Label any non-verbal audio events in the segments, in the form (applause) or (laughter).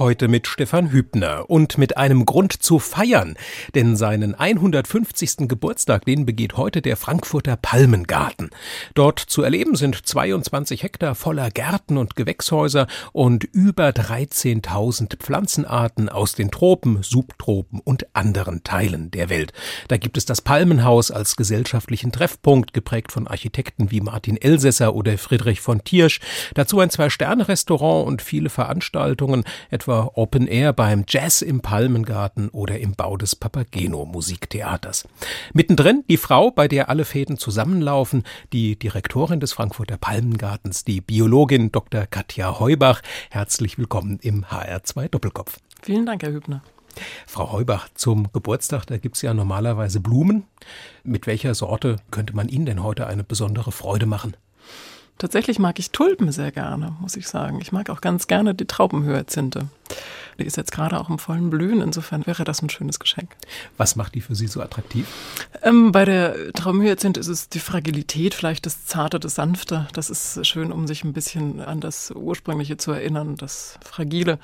Heute mit Stefan Hübner und mit einem Grund zu feiern, denn seinen 150. Geburtstag, den begeht heute der Frankfurter Palmengarten. Dort zu erleben sind 22 Hektar voller Gärten und Gewächshäuser und über 13.000 Pflanzenarten aus den Tropen, Subtropen und anderen Teilen der Welt. Da gibt es das Palmenhaus als gesellschaftlichen Treffpunkt, geprägt von Architekten wie Martin Elsässer oder Friedrich von Tiersch. Dazu ein Zwei-Sterne-Restaurant und viele Veranstaltungen, etwa etwa Open Air beim Jazz im Palmengarten oder im Bau des Papageno Musiktheaters. Mittendrin die Frau, bei der alle Fäden zusammenlaufen, die Direktorin des Frankfurter Palmengartens, die Biologin Dr. Katja Heubach. Herzlich willkommen im HR2 Doppelkopf. Vielen Dank, Herr Hübner. Frau Heubach, zum Geburtstag, da gibt es ja normalerweise Blumen. Mit welcher Sorte könnte man Ihnen denn heute eine besondere Freude machen? Tatsächlich mag ich Tulpen sehr gerne, muss ich sagen. Ich mag auch ganz gerne die Traubenhyazinthe. Die ist jetzt gerade auch im vollen Blühen, insofern wäre das ein schönes Geschenk. Was macht die für Sie so attraktiv? Ähm, bei der Traubenhyazinthe ist es die Fragilität, vielleicht das Zarte, das Sanfte. Das ist schön, um sich ein bisschen an das Ursprüngliche zu erinnern, das Fragile.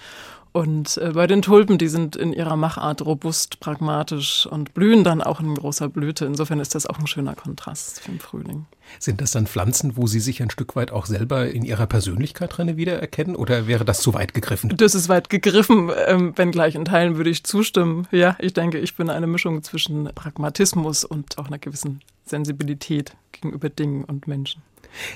Und äh, bei den Tulpen, die sind in ihrer Machart robust, pragmatisch und blühen dann auch in großer Blüte. Insofern ist das auch ein schöner Kontrast für den Frühling. Sind das dann Pflanzen, wo Sie sich ein Stück weit auch selber in Ihrer Persönlichkeit drin wiedererkennen oder wäre das zu weit gegriffen? Das ist weit gegriffen, ähm, wenngleich in Teilen würde ich zustimmen. Ja, ich denke, ich bin eine Mischung zwischen Pragmatismus und auch einer gewissen Sensibilität gegenüber Dingen und Menschen.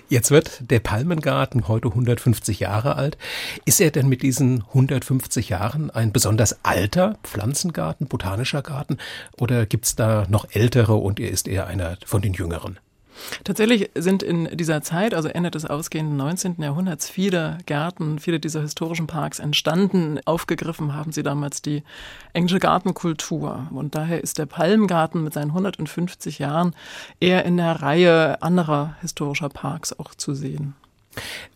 Jetzt wird der Palmengarten heute 150 Jahre alt. Ist er denn mit diesen 150 Jahren ein besonders alter Pflanzengarten, botanischer Garten oder gibt es da noch ältere und er ist eher einer von den jüngeren? Tatsächlich sind in dieser Zeit, also Ende des ausgehenden 19. Jahrhunderts, viele Gärten, viele dieser historischen Parks entstanden. Aufgegriffen haben sie damals die englische Gartenkultur. Und daher ist der Palmgarten mit seinen 150 Jahren eher in der Reihe anderer historischer Parks auch zu sehen.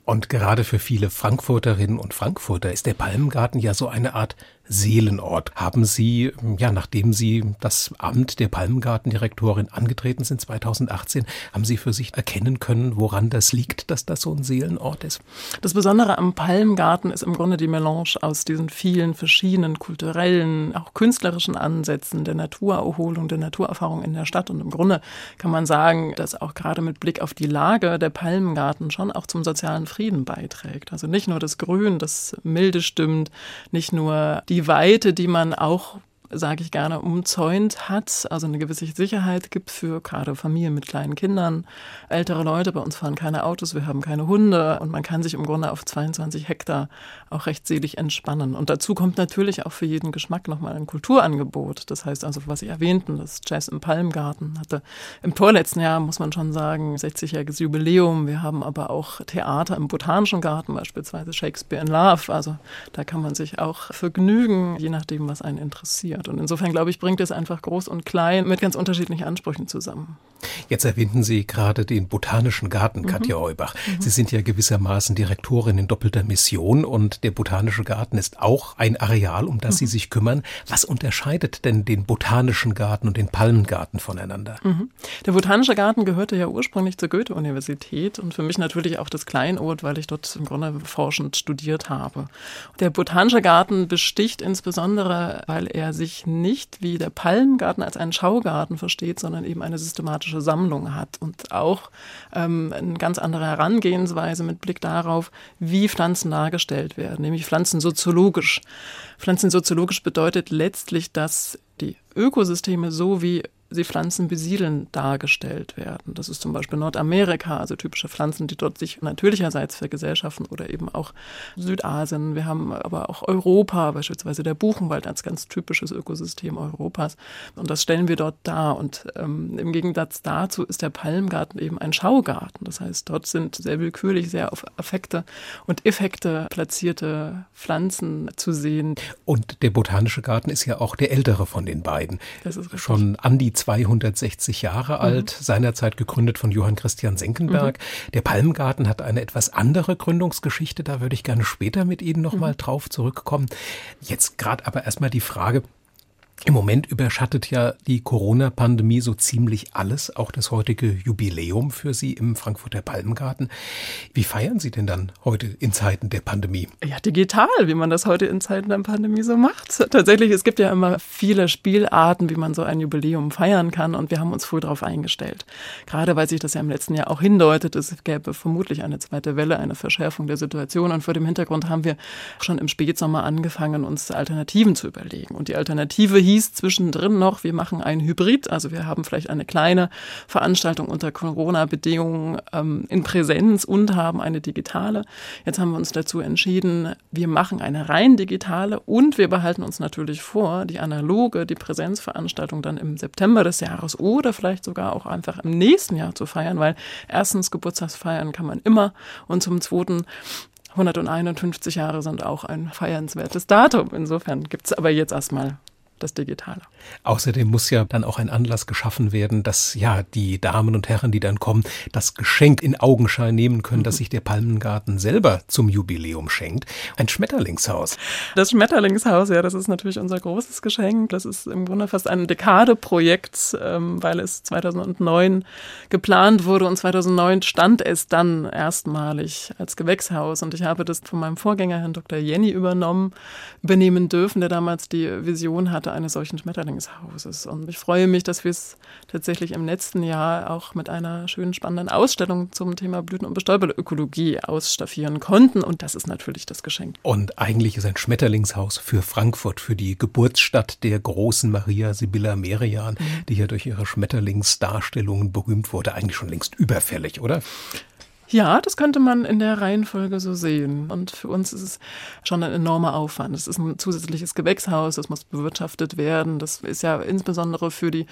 Und gerade für viele Frankfurterinnen und Frankfurter ist der Palmengarten ja so eine Art Seelenort. Haben Sie, ja, nachdem Sie das Amt der Palmengartendirektorin angetreten sind 2018, haben Sie für sich erkennen können, woran das liegt, dass das so ein Seelenort ist? Das Besondere am Palmengarten ist im Grunde die Melange aus diesen vielen verschiedenen kulturellen, auch künstlerischen Ansätzen der Naturerholung, der Naturerfahrung in der Stadt. Und im Grunde kann man sagen, dass auch gerade mit Blick auf die Lage der Palmengarten schon auch zum sozialen Frieden beiträgt. Also nicht nur das Grün, das milde stimmt, nicht nur die Weite, die man auch sage ich gerne, umzäunt hat, also eine gewisse Sicherheit gibt für gerade Familien mit kleinen Kindern, ältere Leute. Bei uns fahren keine Autos, wir haben keine Hunde und man kann sich im Grunde auf 22 Hektar auch recht selig entspannen. Und dazu kommt natürlich auch für jeden Geschmack nochmal ein Kulturangebot. Das heißt also, was Sie erwähnten, das Jazz im Palmgarten hatte im vorletzten Jahr, muss man schon sagen, 60-jähriges Jubiläum. Wir haben aber auch Theater im Botanischen Garten, beispielsweise Shakespeare in Love. Also da kann man sich auch vergnügen, je nachdem, was einen interessiert hat. Und insofern, glaube ich, bringt es einfach groß und klein mit ganz unterschiedlichen Ansprüchen zusammen. Jetzt erwähnten Sie gerade den Botanischen Garten, mhm. Katja Eubach. Mhm. Sie sind ja gewissermaßen Direktorin in doppelter Mission und der Botanische Garten ist auch ein Areal, um das mhm. Sie sich kümmern. Was unterscheidet denn den Botanischen Garten und den Palmengarten voneinander? Mhm. Der Botanische Garten gehörte ja ursprünglich zur Goethe-Universität und für mich natürlich auch das Kleinod, weil ich dort im Grunde forschend studiert habe. Der Botanische Garten besticht insbesondere, weil er sich sich nicht wie der Palmgarten als einen Schaugarten versteht, sondern eben eine systematische Sammlung hat und auch ähm, eine ganz andere Herangehensweise mit Blick darauf, wie Pflanzen dargestellt werden, nämlich pflanzensoziologisch. Pflanzensoziologisch bedeutet letztlich, dass die Ökosysteme so wie sie Pflanzen besiedeln dargestellt werden. Das ist zum Beispiel Nordamerika, also typische Pflanzen, die dort sich natürlicherseits vergesellschaften oder eben auch Südasien. Wir haben aber auch Europa, beispielsweise der Buchenwald als ganz typisches Ökosystem Europas. Und das stellen wir dort dar. Und ähm, im Gegensatz dazu ist der Palmgarten eben ein Schaugarten. Das heißt, dort sind sehr willkürlich, sehr auf Affekte und Effekte platzierte Pflanzen zu sehen. Und der Botanische Garten ist ja auch der ältere von den beiden. Das ist richtig. Schon an die 260 Jahre alt, mhm. seinerzeit gegründet von Johann Christian Senckenberg. Mhm. Der Palmgarten hat eine etwas andere Gründungsgeschichte, da würde ich gerne später mit Ihnen nochmal mhm. drauf zurückkommen. Jetzt gerade aber erstmal die Frage, Im Moment überschattet ja die Corona-Pandemie so ziemlich alles, auch das heutige Jubiläum für Sie im Frankfurter Palmengarten. Wie feiern Sie denn dann heute in Zeiten der Pandemie? Ja, digital, wie man das heute in Zeiten der Pandemie so macht. Tatsächlich, es gibt ja immer viele Spielarten, wie man so ein Jubiläum feiern kann und wir haben uns früh darauf eingestellt. Gerade weil sich das ja im letzten Jahr auch hindeutet, es gäbe vermutlich eine zweite Welle, eine Verschärfung der Situation und vor dem Hintergrund haben wir schon im Spätsommer angefangen, uns Alternativen zu überlegen. Und die Alternative hieß, hieß zwischendrin noch, wir machen ein Hybrid, also wir haben vielleicht eine kleine Veranstaltung unter Corona-Bedingungen ähm, in Präsenz und haben eine digitale. Jetzt haben wir uns dazu entschieden, wir machen eine rein digitale und wir behalten uns natürlich vor, die analoge, die Präsenzveranstaltung dann im September des Jahres oder vielleicht sogar auch einfach im nächsten Jahr zu feiern, weil erstens Geburtstagsfeiern kann man immer und zum zweiten 151 Jahre sind auch ein feiernswertes Datum. Insofern gibt es aber jetzt erstmal das Digitale. Außerdem muss ja dann auch ein Anlass geschaffen werden, dass ja die Damen und Herren, die dann kommen, das Geschenk in Augenschein nehmen können, dass sich der Palmengarten selber zum Jubiläum schenkt. Ein Schmetterlingshaus. Das Schmetterlingshaus, ja, das ist natürlich unser großes Geschenk. Das ist im Grunde fast ein Dekadeprojekt, ähm, weil es 2009 geplant wurde und 2009 stand es dann erstmalig als Gewächshaus. Und ich habe das von meinem Vorgänger, Herrn Dr. Jenny, übernommen, übernehmen dürfen, der damals die Vision hatte, eines solchen Schmetterlingshauses. Und ich freue mich, dass wir es tatsächlich im letzten Jahr auch mit einer schönen, spannenden Ausstellung zum Thema Blüten- und Bestäuberökologie ausstaffieren konnten. Und das ist natürlich das Geschenk. Und eigentlich ist ein Schmetterlingshaus für Frankfurt, für die Geburtsstadt der großen Maria Sibylla Merian, mhm. die ja durch ihre Schmetterlingsdarstellungen berühmt wurde, eigentlich schon längst überfällig, oder? Ja, das könnte man in der Reihenfolge so sehen. Und für uns ist es schon ein enormer Aufwand. Es ist ein zusätzliches Gewächshaus, das muss bewirtschaftet werden. Das ist ja insbesondere für die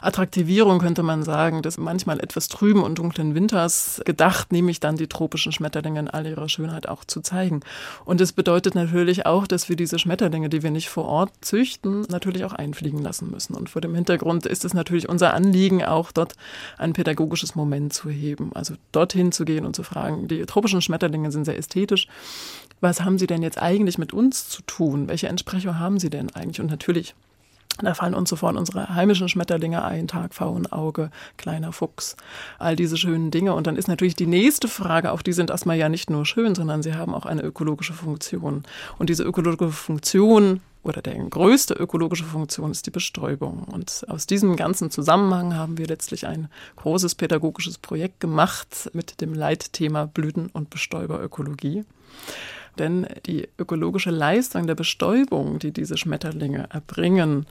Attraktivierung, könnte man sagen, des manchmal etwas trüben und dunklen Winters gedacht, nämlich dann die tropischen Schmetterlinge in all ihrer Schönheit auch zu zeigen. Und es bedeutet natürlich auch, dass wir diese Schmetterlinge, die wir nicht vor Ort züchten, natürlich auch einfliegen lassen müssen. Und vor dem Hintergrund ist es natürlich unser Anliegen, auch dort ein pädagogisches Moment zu heben. Also dorthin zu gehen, gehen und zu fragen, die tropischen Schmetterlinge sind sehr ästhetisch. Was haben sie denn jetzt eigentlich mit uns zu tun? Welche Entsprechung haben sie denn eigentlich? Und natürlich da fallen uns sofort unsere heimischen Schmetterlinge ein, Tagpfauenauge, kleiner Fuchs, all diese schönen Dinge. Und dann ist natürlich die nächste Frage, auch die sind erstmal ja nicht nur schön, sondern sie haben auch eine ökologische Funktion. Und diese ökologische Funktion oder der größte ökologische Funktion ist die Bestäubung. Und aus diesem ganzen Zusammenhang haben wir letztlich ein großes pädagogisches Projekt gemacht mit dem Leitthema Blüten- und Bestäuberökologie. Denn die ökologische Leistung der Bestäubung, die diese Schmetterlinge erbringen,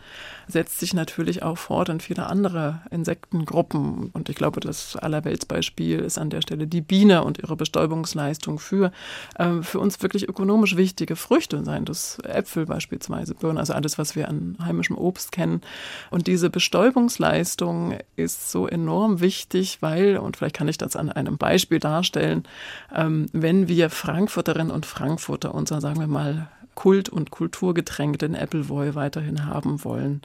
setzt sich natürlich auch fort in viele andere Insektengruppen. Und ich glaube, das Allerweltsbeispiel ist an der Stelle die Biene und ihre Bestäubungsleistung für, äh, für uns wirklich ökonomisch wichtige Früchte, seien das Äpfel beispielsweise, Birnen, also alles, was wir an heimischem Obst kennen. Und diese Bestäubungsleistung ist so enorm wichtig, weil, und vielleicht kann ich das an einem Beispiel darstellen, ähm, wenn wir Frankfurterinnen und Frankfurter Frankfurter unser, sagen wir mal, Kult- und Kulturgetränk, den Appleboy, weiterhin haben wollen,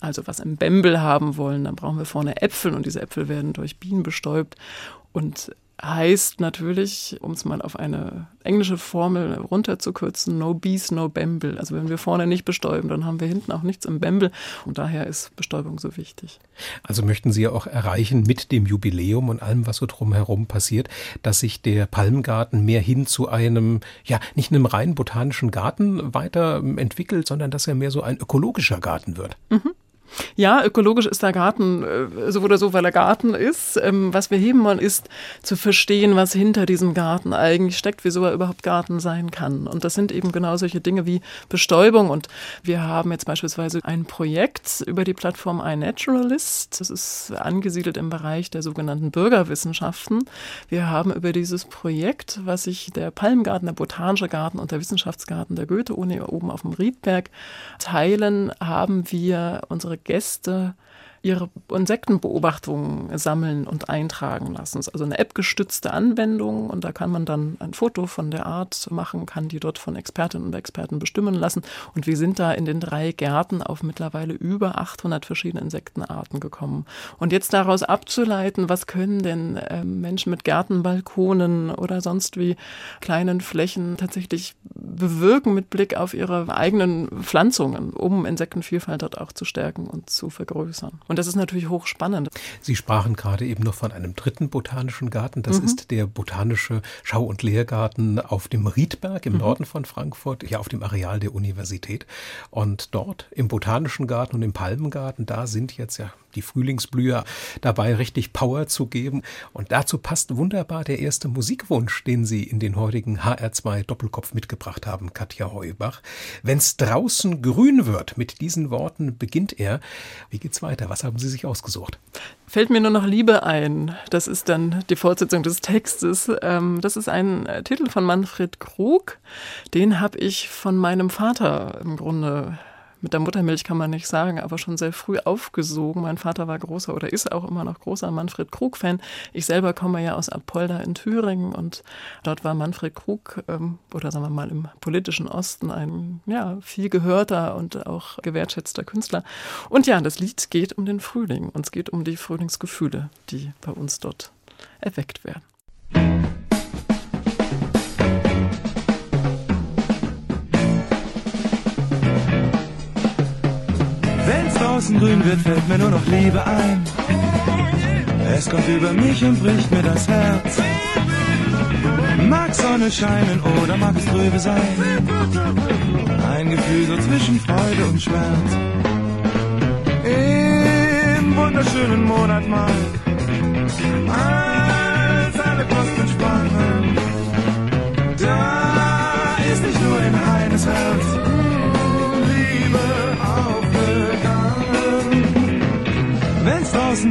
also was im Bembel haben wollen, dann brauchen wir vorne Äpfel und diese Äpfel werden durch Bienen bestäubt. Und heißt natürlich, um es mal auf eine englische Formel runterzukürzen, no bees, no bamble. Also wenn wir vorne nicht bestäuben, dann haben wir hinten auch nichts im Bamble. Und daher ist Bestäubung so wichtig. Also möchten Sie ja auch erreichen mit dem Jubiläum und allem, was so drumherum passiert, dass sich der Palmgarten mehr hin zu einem, ja, nicht einem rein botanischen Garten weiterentwickelt, sondern dass er mehr so ein ökologischer Garten wird. Mhm. Ja, ökologisch ist der Garten äh, so oder so, weil er Garten ist. Ähm, was wir heben wollen, ist zu verstehen, was hinter diesem Garten eigentlich steckt, wieso er überhaupt Garten sein kann. Und das sind eben genau solche Dinge wie Bestäubung. Und wir haben jetzt beispielsweise ein Projekt über die Plattform iNaturalist. Das ist angesiedelt im Bereich der sogenannten Bürgerwissenschaften. Wir haben über dieses Projekt, was sich der Palmgarten, der Botanische Garten und der Wissenschaftsgarten der Goethe-Uni oben auf dem Riedberg teilen, haben wir unsere Gäste ihre Insektenbeobachtungen sammeln und eintragen lassen. Es ist also eine App-gestützte Anwendung und da kann man dann ein Foto von der Art machen, kann die dort von Expertinnen und Experten bestimmen lassen. Und wir sind da in den drei Gärten auf mittlerweile über 800 verschiedene Insektenarten gekommen. Und jetzt daraus abzuleiten, was können denn äh, Menschen mit Gärtenbalkonen oder sonst wie kleinen Flächen tatsächlich bewirken mit Blick auf ihre eigenen Pflanzungen, um Insektenvielfalt dort auch zu stärken und zu vergrößern. Und das ist natürlich hochspannend. Sie sprachen gerade eben noch von einem dritten botanischen Garten. Das mhm. ist der botanische Schau- und Lehrgarten auf dem Riedberg im mhm. Norden von Frankfurt, ja auf dem Areal der Universität. Und dort im botanischen Garten und im Palmengarten, da sind jetzt ja die Frühlingsblühe dabei richtig Power zu geben. Und dazu passt wunderbar der erste Musikwunsch, den Sie in den heutigen HR2 Doppelkopf mitgebracht haben, Katja Heubach. Wenn's draußen grün wird, mit diesen Worten beginnt er. Wie geht's weiter? Was haben Sie sich ausgesucht? Fällt mir nur noch Liebe ein. Das ist dann die Fortsetzung des Textes. Ähm, das ist ein Titel von Manfred Krug. Den habe ich von meinem Vater im Grunde mit der Muttermilch kann man nicht sagen, aber schon sehr früh aufgesogen. Mein Vater war großer oder ist auch immer noch großer Manfred Krug-Fan. Ich selber komme ja aus Apolda in Thüringen und dort war Manfred Krug, ähm, oder sagen wir mal im politischen Osten, ein ja, viel gehörter und auch gewertschätzter Künstler. Und ja, das Lied geht um den Frühling und es geht um die Frühlingsgefühle, die bei uns dort erweckt werden. Draußen grün wird, fällt mir nur noch Liebe ein. Es kommt über mich und bricht mir das Herz. Mag Sonne scheinen oder mag es trübe sein? Ein Gefühl so zwischen Freude und Schmerz. Im wunderschönen Monat Mai, als alle Kosten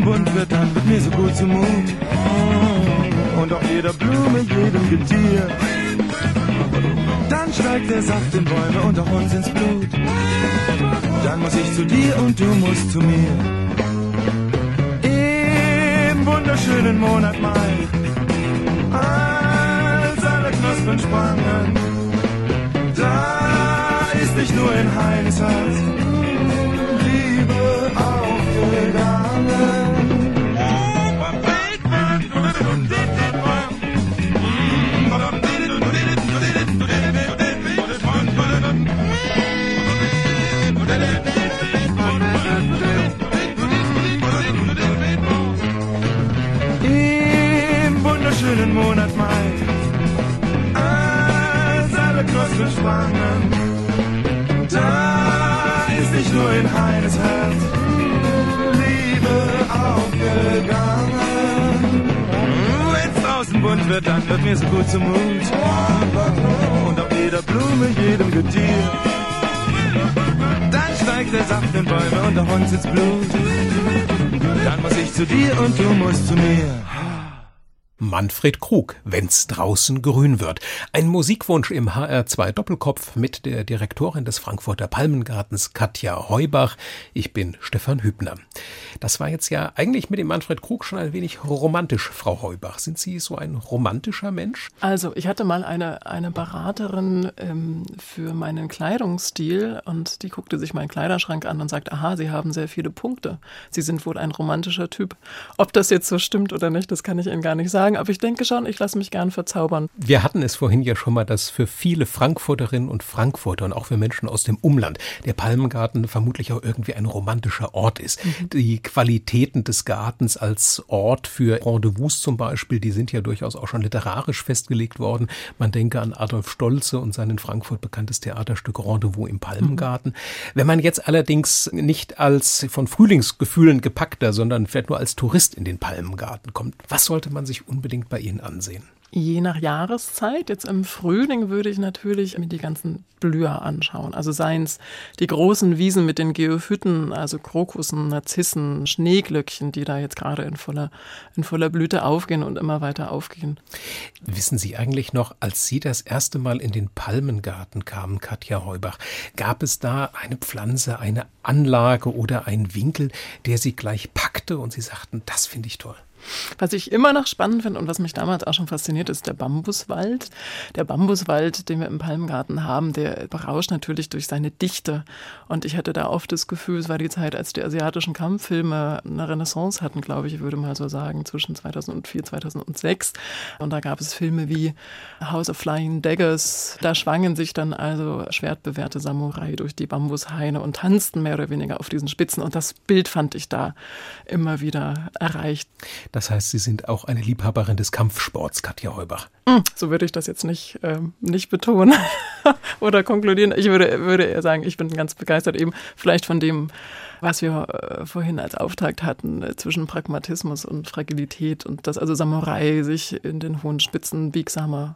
bunt wird, dann wird mir so gut zumut. Und auch jeder Blume, jedem Getier. Dann steigt der Saft in Bäume und auch uns ins Blut. Dann muss ich zu dir und du musst zu mir. Im wunderschönen Monat Mai, als alle Knospen sprangen, da ist nicht nur ein Heines Herz schönen Monat Mai, als alle Knospen schwangen, da ist nicht nur in Heines Herz Liebe aufgegangen. Wenn's draußen bunt wird, dann wird mir so gut zum Mut. Und auf jeder Blume, jedem Getier, dann steigt der Saft in Bäume und der Hund sitzt Blut. Dann muss ich zu dir und du musst zu mir. Manfred Krug, wenn's draußen grün wird. Ein Musikwunsch im HR2 Doppelkopf mit der Direktorin des Frankfurter Palmengartens Katja Heubach. Ich bin Stefan Hübner. Das war jetzt ja eigentlich mit dem Manfred Krug schon ein wenig romantisch, Frau Heubach. Sind Sie so ein romantischer Mensch? Also, ich hatte mal eine, eine Beraterin ähm, für meinen Kleidungsstil und die guckte sich meinen Kleiderschrank an und sagt, aha, Sie haben sehr viele Punkte. Sie sind wohl ein romantischer Typ. Ob das jetzt so stimmt oder nicht, das kann ich Ihnen gar nicht sagen sagen, aber ich denke schon, ich lasse mich gern verzaubern. Wir hatten es vorhin ja schon mal, dass für viele Frankfurterinnen und Frankfurter und auch für Menschen aus dem Umland der Palmengarten vermutlich auch irgendwie ein romantischer Ort ist. Mhm. Die Qualitäten des Gartens als Ort für Rendezvous zum Beispiel, die sind ja durchaus auch schon literarisch festgelegt worden. Man denke an Adolf Stolze und sein in Frankfurt bekanntes Theaterstück Rendezvous im Palmengarten. Mhm. Wenn man jetzt allerdings nicht als von Frühlingsgefühlen gepackter, sondern vielleicht nur als Tourist in den Palmengarten kommt, was sollte man sich unbedingt bei Ihnen ansehen? Je nach Jahreszeit. Jetzt im Frühling würde ich natürlich mir die ganzen Blüher anschauen. Also seien es die großen Wiesen mit den Geophyten, also Krokussen, Narzissen, Schneeglöckchen, die da jetzt gerade in voller, in voller Blüte aufgehen und immer weiter aufgehen. Wissen Sie eigentlich noch, als Sie das erste Mal in den Palmengarten kamen, Katja Heubach, gab es da eine Pflanze, eine Anlage oder einen Winkel, der Sie gleich packte und Sie sagten, das finde ich toll? Was ich immer noch spannend finde und was mich damals auch schon fasziniert, ist der Bambuswald. Der Bambuswald, den wir im Palmgarten haben, der berauscht natürlich durch seine Dichte. Und ich hatte da oft das Gefühl, es war die Zeit, als die asiatischen Kampffilme eine Renaissance hatten, glaube ich, ich würde mal so sagen, zwischen 2004, 2006. Und da gab es Filme wie House of Flying Daggers. Da schwangen sich dann also schwertbewehrte Samurai durch die Bambushaine und tanzten mehr oder weniger auf diesen Spitzen. Und das Bild fand ich da immer wieder erreicht. Das heißt, Sie sind auch eine Liebhaberin des Kampfsports, Katja Heubach. Hm, so würde ich das jetzt nicht, ähm, nicht betonen (laughs) oder konkludieren. Ich würde, würde eher sagen, ich bin ganz begeistert eben vielleicht von dem, was wir äh, vorhin als Auftakt hatten, äh, zwischen Pragmatismus und Fragilität und dass also Samurai sich in den hohen Spitzen biegsamer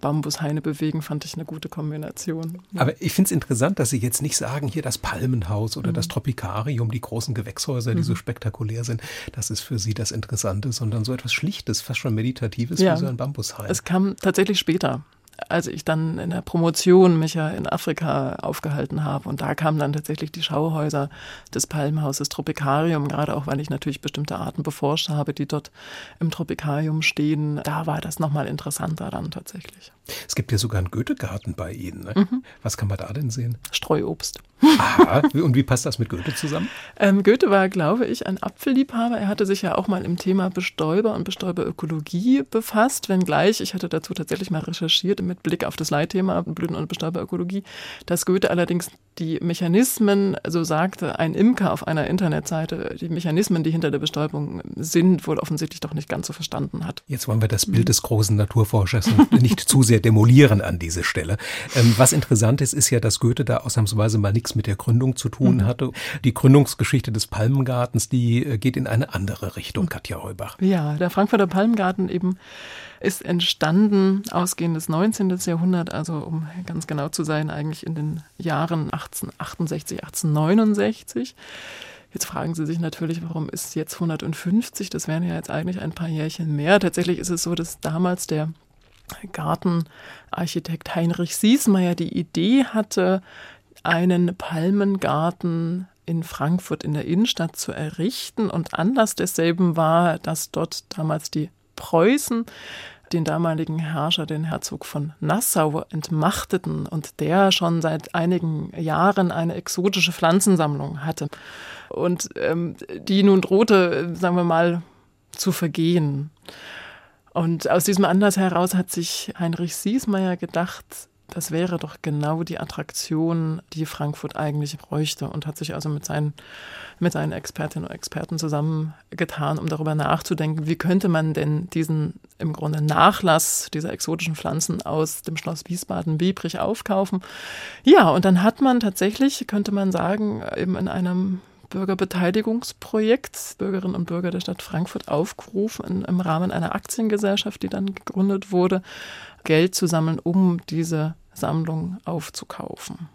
Bambushaine bewegen, fand ich eine gute Kombination. Aber ich finde es interessant, dass Sie jetzt nicht sagen, hier das Palmenhaus oder mhm. das Tropikarium, die großen Gewächshäuser, die mhm. so spektakulär sind, das ist für Sie das Interessante, sondern so etwas Schlichtes, fast schon Meditatives ja. wie so ein Bambushain. Es kam tatsächlich später als ich dann in der Promotion mich ja in Afrika aufgehalten habe. Und da kamen dann tatsächlich die Schauhäuser des Palmhauses Tropikarium, gerade auch, weil ich natürlich bestimmte Arten beforscht habe, die dort im Tropikarium stehen. Da war das nochmal interessanter dann tatsächlich. Es gibt ja sogar einen Goethe-Garten bei Ihnen. Ne? Mhm. Was kann man da denn sehen? Streuobst. Aha. (laughs) Und wie passt das mit Goethe zusammen? Ähm, Goethe war, glaube ich, ein Apfelliebhaber. Er hatte sich ja auch mal im Thema Bestäuber und Bestäuberökologie befasst, wenngleich, ich hatte dazu tatsächlich mal recherchiert mit Blick auf das Leitthema Blüten- und Bestäuberökologie, dass Goethe allerdings die Mechanismen, so sagte ein Imker auf einer Internetseite, die Mechanismen, die hinter der Bestäubung sind, wohl offensichtlich doch nicht ganz so verstanden hat. Jetzt wollen wir das Bild des großen Naturforschers nicht zu sehr demolieren an diese Stelle. Ähm, was interessant ist, ist ja, dass Goethe da ausnahmsweise mal nichts mit der Gründung zu tun mhm. hatte. Die Gründungsgeschichte des Palmengartens, die äh, geht in eine andere Richtung, Katja Heubach. Ja, der Frankfurter Palmengarten eben ist entstanden ausgehend des 19. Jahrhunderts, also um ganz genau zu sein, eigentlich in den Jahren 1868, 1869. Jetzt fragen Sie sich natürlich, warum ist jetzt 150? Das wären ja jetzt eigentlich ein paar Jährchen mehr. Tatsächlich ist es so, dass damals der Gartenarchitekt Heinrich Siesmeier die Idee hatte, einen Palmengarten in Frankfurt in der Innenstadt zu errichten. Und Anlass desselben war, dass dort damals die Preußen den damaligen Herrscher, den Herzog von Nassau, entmachteten und der schon seit einigen Jahren eine exotische Pflanzensammlung hatte und ähm, die nun drohte, sagen wir mal, zu vergehen. Und aus diesem Anlass heraus hat sich Heinrich Siesmeier gedacht, das wäre doch genau die Attraktion, die Frankfurt eigentlich bräuchte und hat sich also mit seinen, mit seinen Expertinnen und Experten zusammengetan, um darüber nachzudenken, wie könnte man denn diesen im Grunde Nachlass dieser exotischen Pflanzen aus dem Schloss Wiesbaden-Biebrich aufkaufen. Ja, und dann hat man tatsächlich, könnte man sagen, eben in einem Bürgerbeteiligungsprojekt Bürgerinnen und Bürger der Stadt Frankfurt aufgerufen, in, im Rahmen einer Aktiengesellschaft, die dann gegründet wurde, Geld zu sammeln, um diese Sammlung aufzukaufen.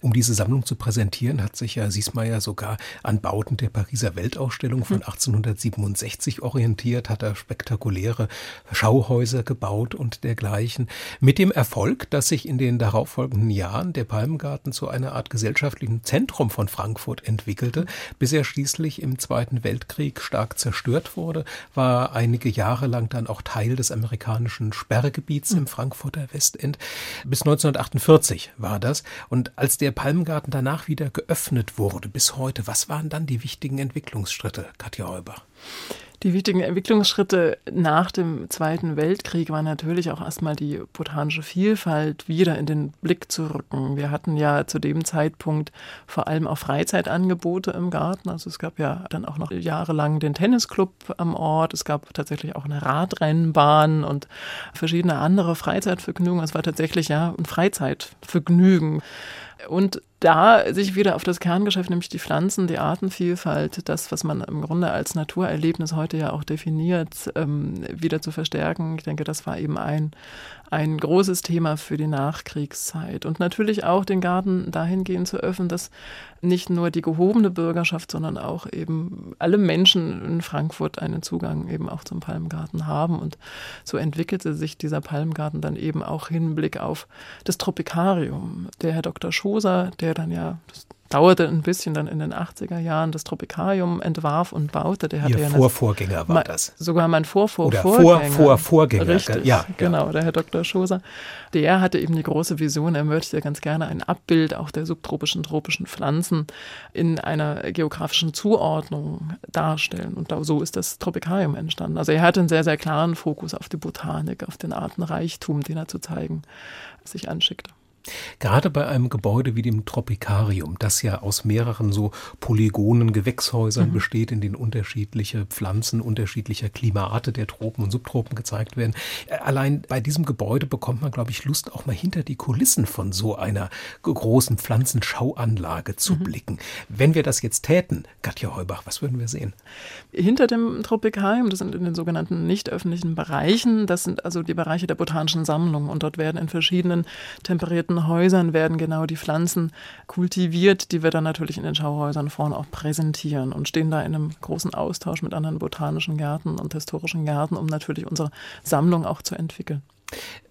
Um diese Sammlung zu präsentieren, hat sich ja Siesmeier sogar an Bauten der Pariser Weltausstellung von 1867 hm. orientiert, hat er spektakuläre Schauhäuser gebaut und dergleichen. Mit dem Erfolg, dass sich in den darauffolgenden Jahren der Palmgarten zu einer Art gesellschaftlichen Zentrum von Frankfurt entwickelte, hm. bis er schließlich im Zweiten Weltkrieg stark zerstört wurde, war einige Jahre lang dann auch Teil des amerikanischen Sperrgebiets hm. im Frankfurter Westend. Bis 1948 war das. Und als der Palmgarten danach wieder geöffnet wurde bis heute, was waren dann die wichtigen Entwicklungsschritte, Katja Heubach? Die wichtigen Entwicklungsschritte nach dem Zweiten Weltkrieg waren natürlich auch erstmal die botanische Vielfalt wieder in den Blick zu rücken. Wir hatten ja zu dem Zeitpunkt vor allem auch Freizeitangebote im Garten. Also es gab ja dann auch noch jahrelang den Tennisclub am Ort. Es gab tatsächlich auch eine Radrennbahn und verschiedene andere Freizeitvergnügungen. Es war tatsächlich ja ein Freizeitvergnügen. Und da sich wieder auf das Kerngeschäft, nämlich die Pflanzen, die Artenvielfalt, das, was man im Grunde als Naturerlebnis heute ja auch definiert, ähm, wieder zu verstärken. Ich denke, das war eben ein, ein großes Thema für die Nachkriegszeit. Und natürlich auch den Garten dahingehend zu öffnen, dass nicht nur die gehobene Bürgerschaft, sondern auch eben alle Menschen in Frankfurt einen Zugang eben auch zum Palmgarten haben. Und so entwickelte sich dieser Palmgarten dann eben auch Hinblick auf das Tropikarium. Der Herr Dr. Schoser, der dann ja, das dauerte ein bisschen dann in den 80er Jahren das Tropikarium entwarf und baute. Der hatte Ihr ja Vorvorgänger war das. Sogar mein Vorvor Oder Vorgänger. Vor, Vor, Vorgänger. Richtig, ja, genau, der Herr Dr. Schoser. Der hatte eben die große Vision, er möchte ganz gerne ein Abbild auch der subtropischen, tropischen Pflanzen in einer geografischen Zuordnung darstellen. Und so ist das Tropikarium entstanden. Also er hatte einen sehr, sehr klaren Fokus auf die Botanik, auf den Artenreichtum, den er zu zeigen sich anschickte. Gerade bei einem Gebäude wie dem Tropikarium, das ja aus mehreren so polygonen Gewächshäusern mhm. besteht, in denen unterschiedliche Pflanzen unterschiedlicher Klimate der Tropen und Subtropen gezeigt werden. Äh, allein bei diesem Gebäude bekommt man, glaube ich, Lust, auch mal hinter die Kulissen von so einer großen Pflanzenschauanlage zu mhm. blicken. Wenn wir das jetzt täten, Katja Heubach, was würden wir sehen? Hinter dem Tropikarium, das sind in den sogenannten nicht öffentlichen Bereichen, das sind also die Bereiche der botanischen Sammlung und dort werden in verschiedenen temperierten bestimmten Häusern werden genau die Pflanzen kultiviert, die wir dann natürlich in den Schauhäusern vorne auch präsentieren und stehen da in einem großen Austausch mit anderen botanischen Gärten und historischen Gärten, um natürlich unsere Sammlung auch zu entwickeln.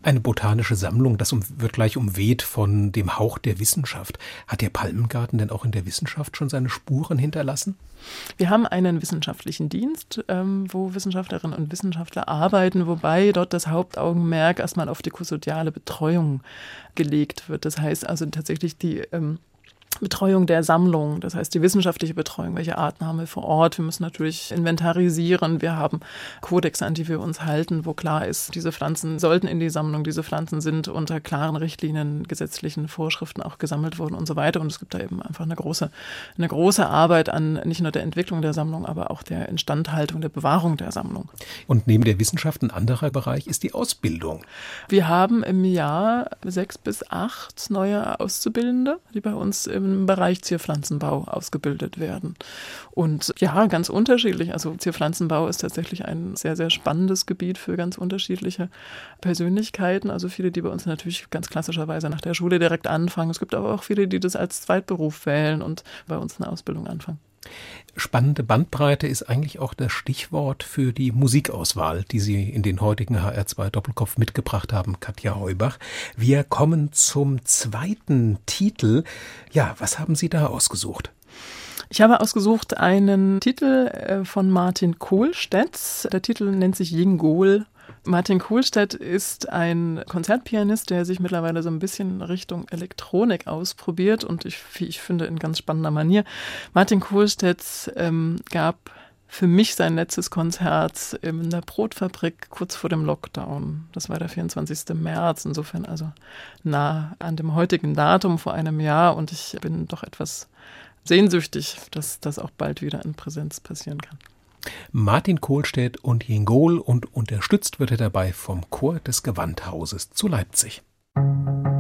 Eine botanische Sammlung, das wird gleich umweht von dem Hauch der Wissenschaft. Hat der Palmengarten denn auch in der Wissenschaft schon seine Spuren hinterlassen? Wir haben einen wissenschaftlichen Dienst, ähm, wo Wissenschaftlerinnen und Wissenschaftler arbeiten, wobei dort das Hauptaugenmerk erstmal auf die kusodiale Betreuung gelegt wird. Das heißt also tatsächlich die ähm, Betreuung der Sammlung, das heißt die wissenschaftliche Betreuung, welche Arten haben wir vor Ort. Wir müssen natürlich inventarisieren. Wir haben Kodexe, an die wir uns halten, wo klar ist, diese Pflanzen sollten in die Sammlung, diese Pflanzen sind unter klaren Richtlinien, gesetzlichen Vorschriften auch gesammelt worden und so weiter. Und es gibt da eben einfach eine große, eine große Arbeit an nicht nur der Entwicklung der Sammlung, aber auch der Instandhaltung, der Bewahrung der Sammlung. Und neben der Wissenschaft ein anderer Bereich ist die Ausbildung. Wir haben im Jahr sechs bis acht neue Auszubildende, die bei uns im im Bereich Zierpflanzenbau ausgebildet werden. Und ja, ganz unterschiedlich. Also Zierpflanzenbau ist tatsächlich ein sehr, sehr spannendes Gebiet für ganz unterschiedliche Persönlichkeiten. Also viele, die bei uns natürlich ganz klassischerweise nach der Schule direkt anfangen. Es gibt aber auch viele, die das als Zweitberuf wählen und bei uns eine Ausbildung anfangen. Spannende Bandbreite ist eigentlich auch das Stichwort für die Musikauswahl, die Sie in den heutigen HR2 Doppelkopf mitgebracht haben, Katja Heubach. Wir kommen zum zweiten Titel. Ja, was haben Sie da ausgesucht? Ich habe ausgesucht einen Titel äh, von Martin Kohlstedt. Der Titel nennt sich Jingol Martin Kohlstedt ist ein Konzertpianist, der sich mittlerweile so ein bisschen Richtung Elektronik ausprobiert und ich, ich finde, in ganz spannender Manier. Martin Kohlstedt ähm, gab für mich sein letztes Konzert in der Brotfabrik kurz vor dem Lockdown. Das war der 24. März, insofern also nah an dem heutigen Datum vor einem Jahr und ich bin doch etwas sehnsüchtig, dass das auch bald wieder in Präsenz passieren kann. Martin Kohlstedt und Jingol und unterstützt wird er dabei vom Chor des Gewandhauses zu Leipzig. Bye.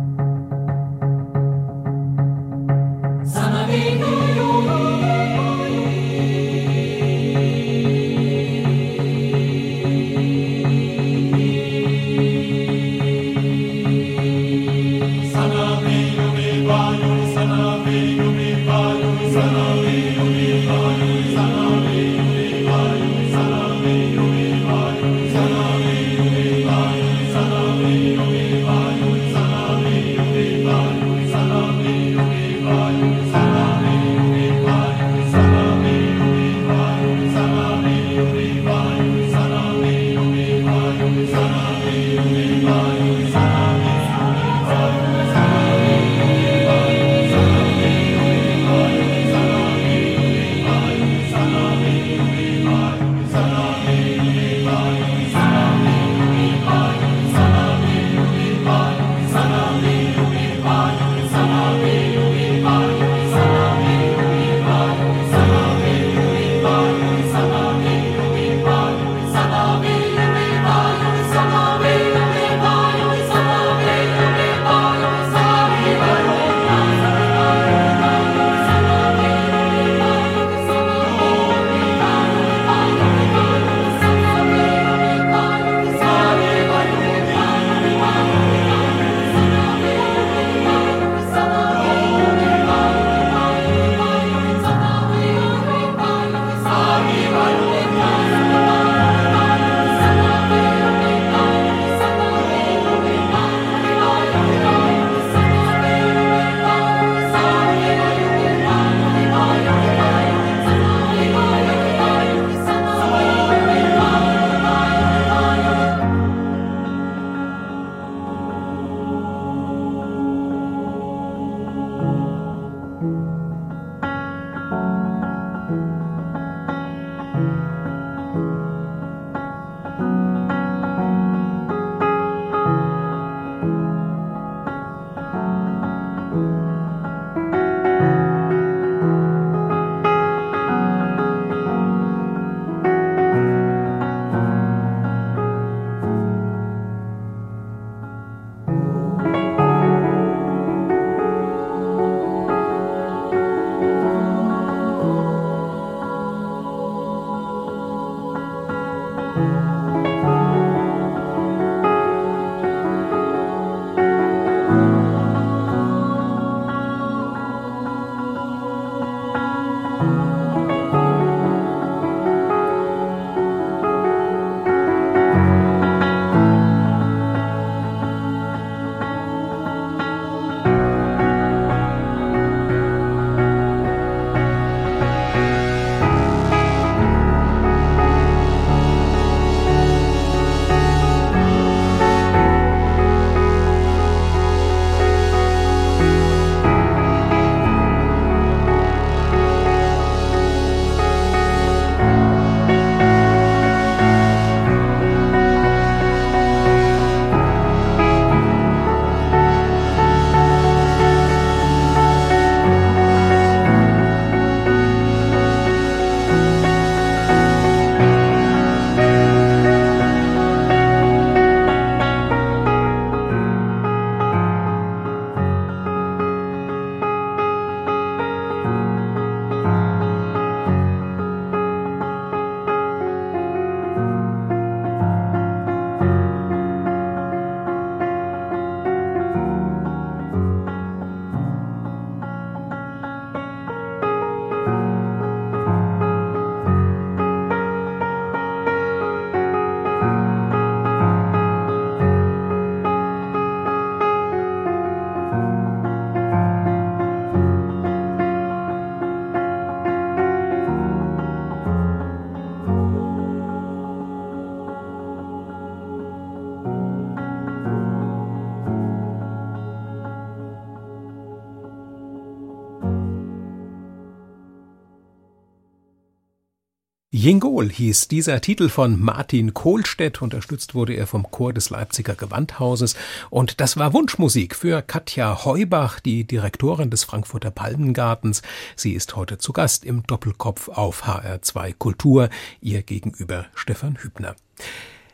Jingol hieß dieser Titel von Martin Kohlstedt, unterstützt wurde er vom Chor des Leipziger Gewandhauses und das war Wunschmusik für Katja Heubach, die Direktorin des Frankfurter Palmengartens. Sie ist heute zu Gast im Doppelkopf auf HR2 Kultur, ihr gegenüber Stefan Hübner.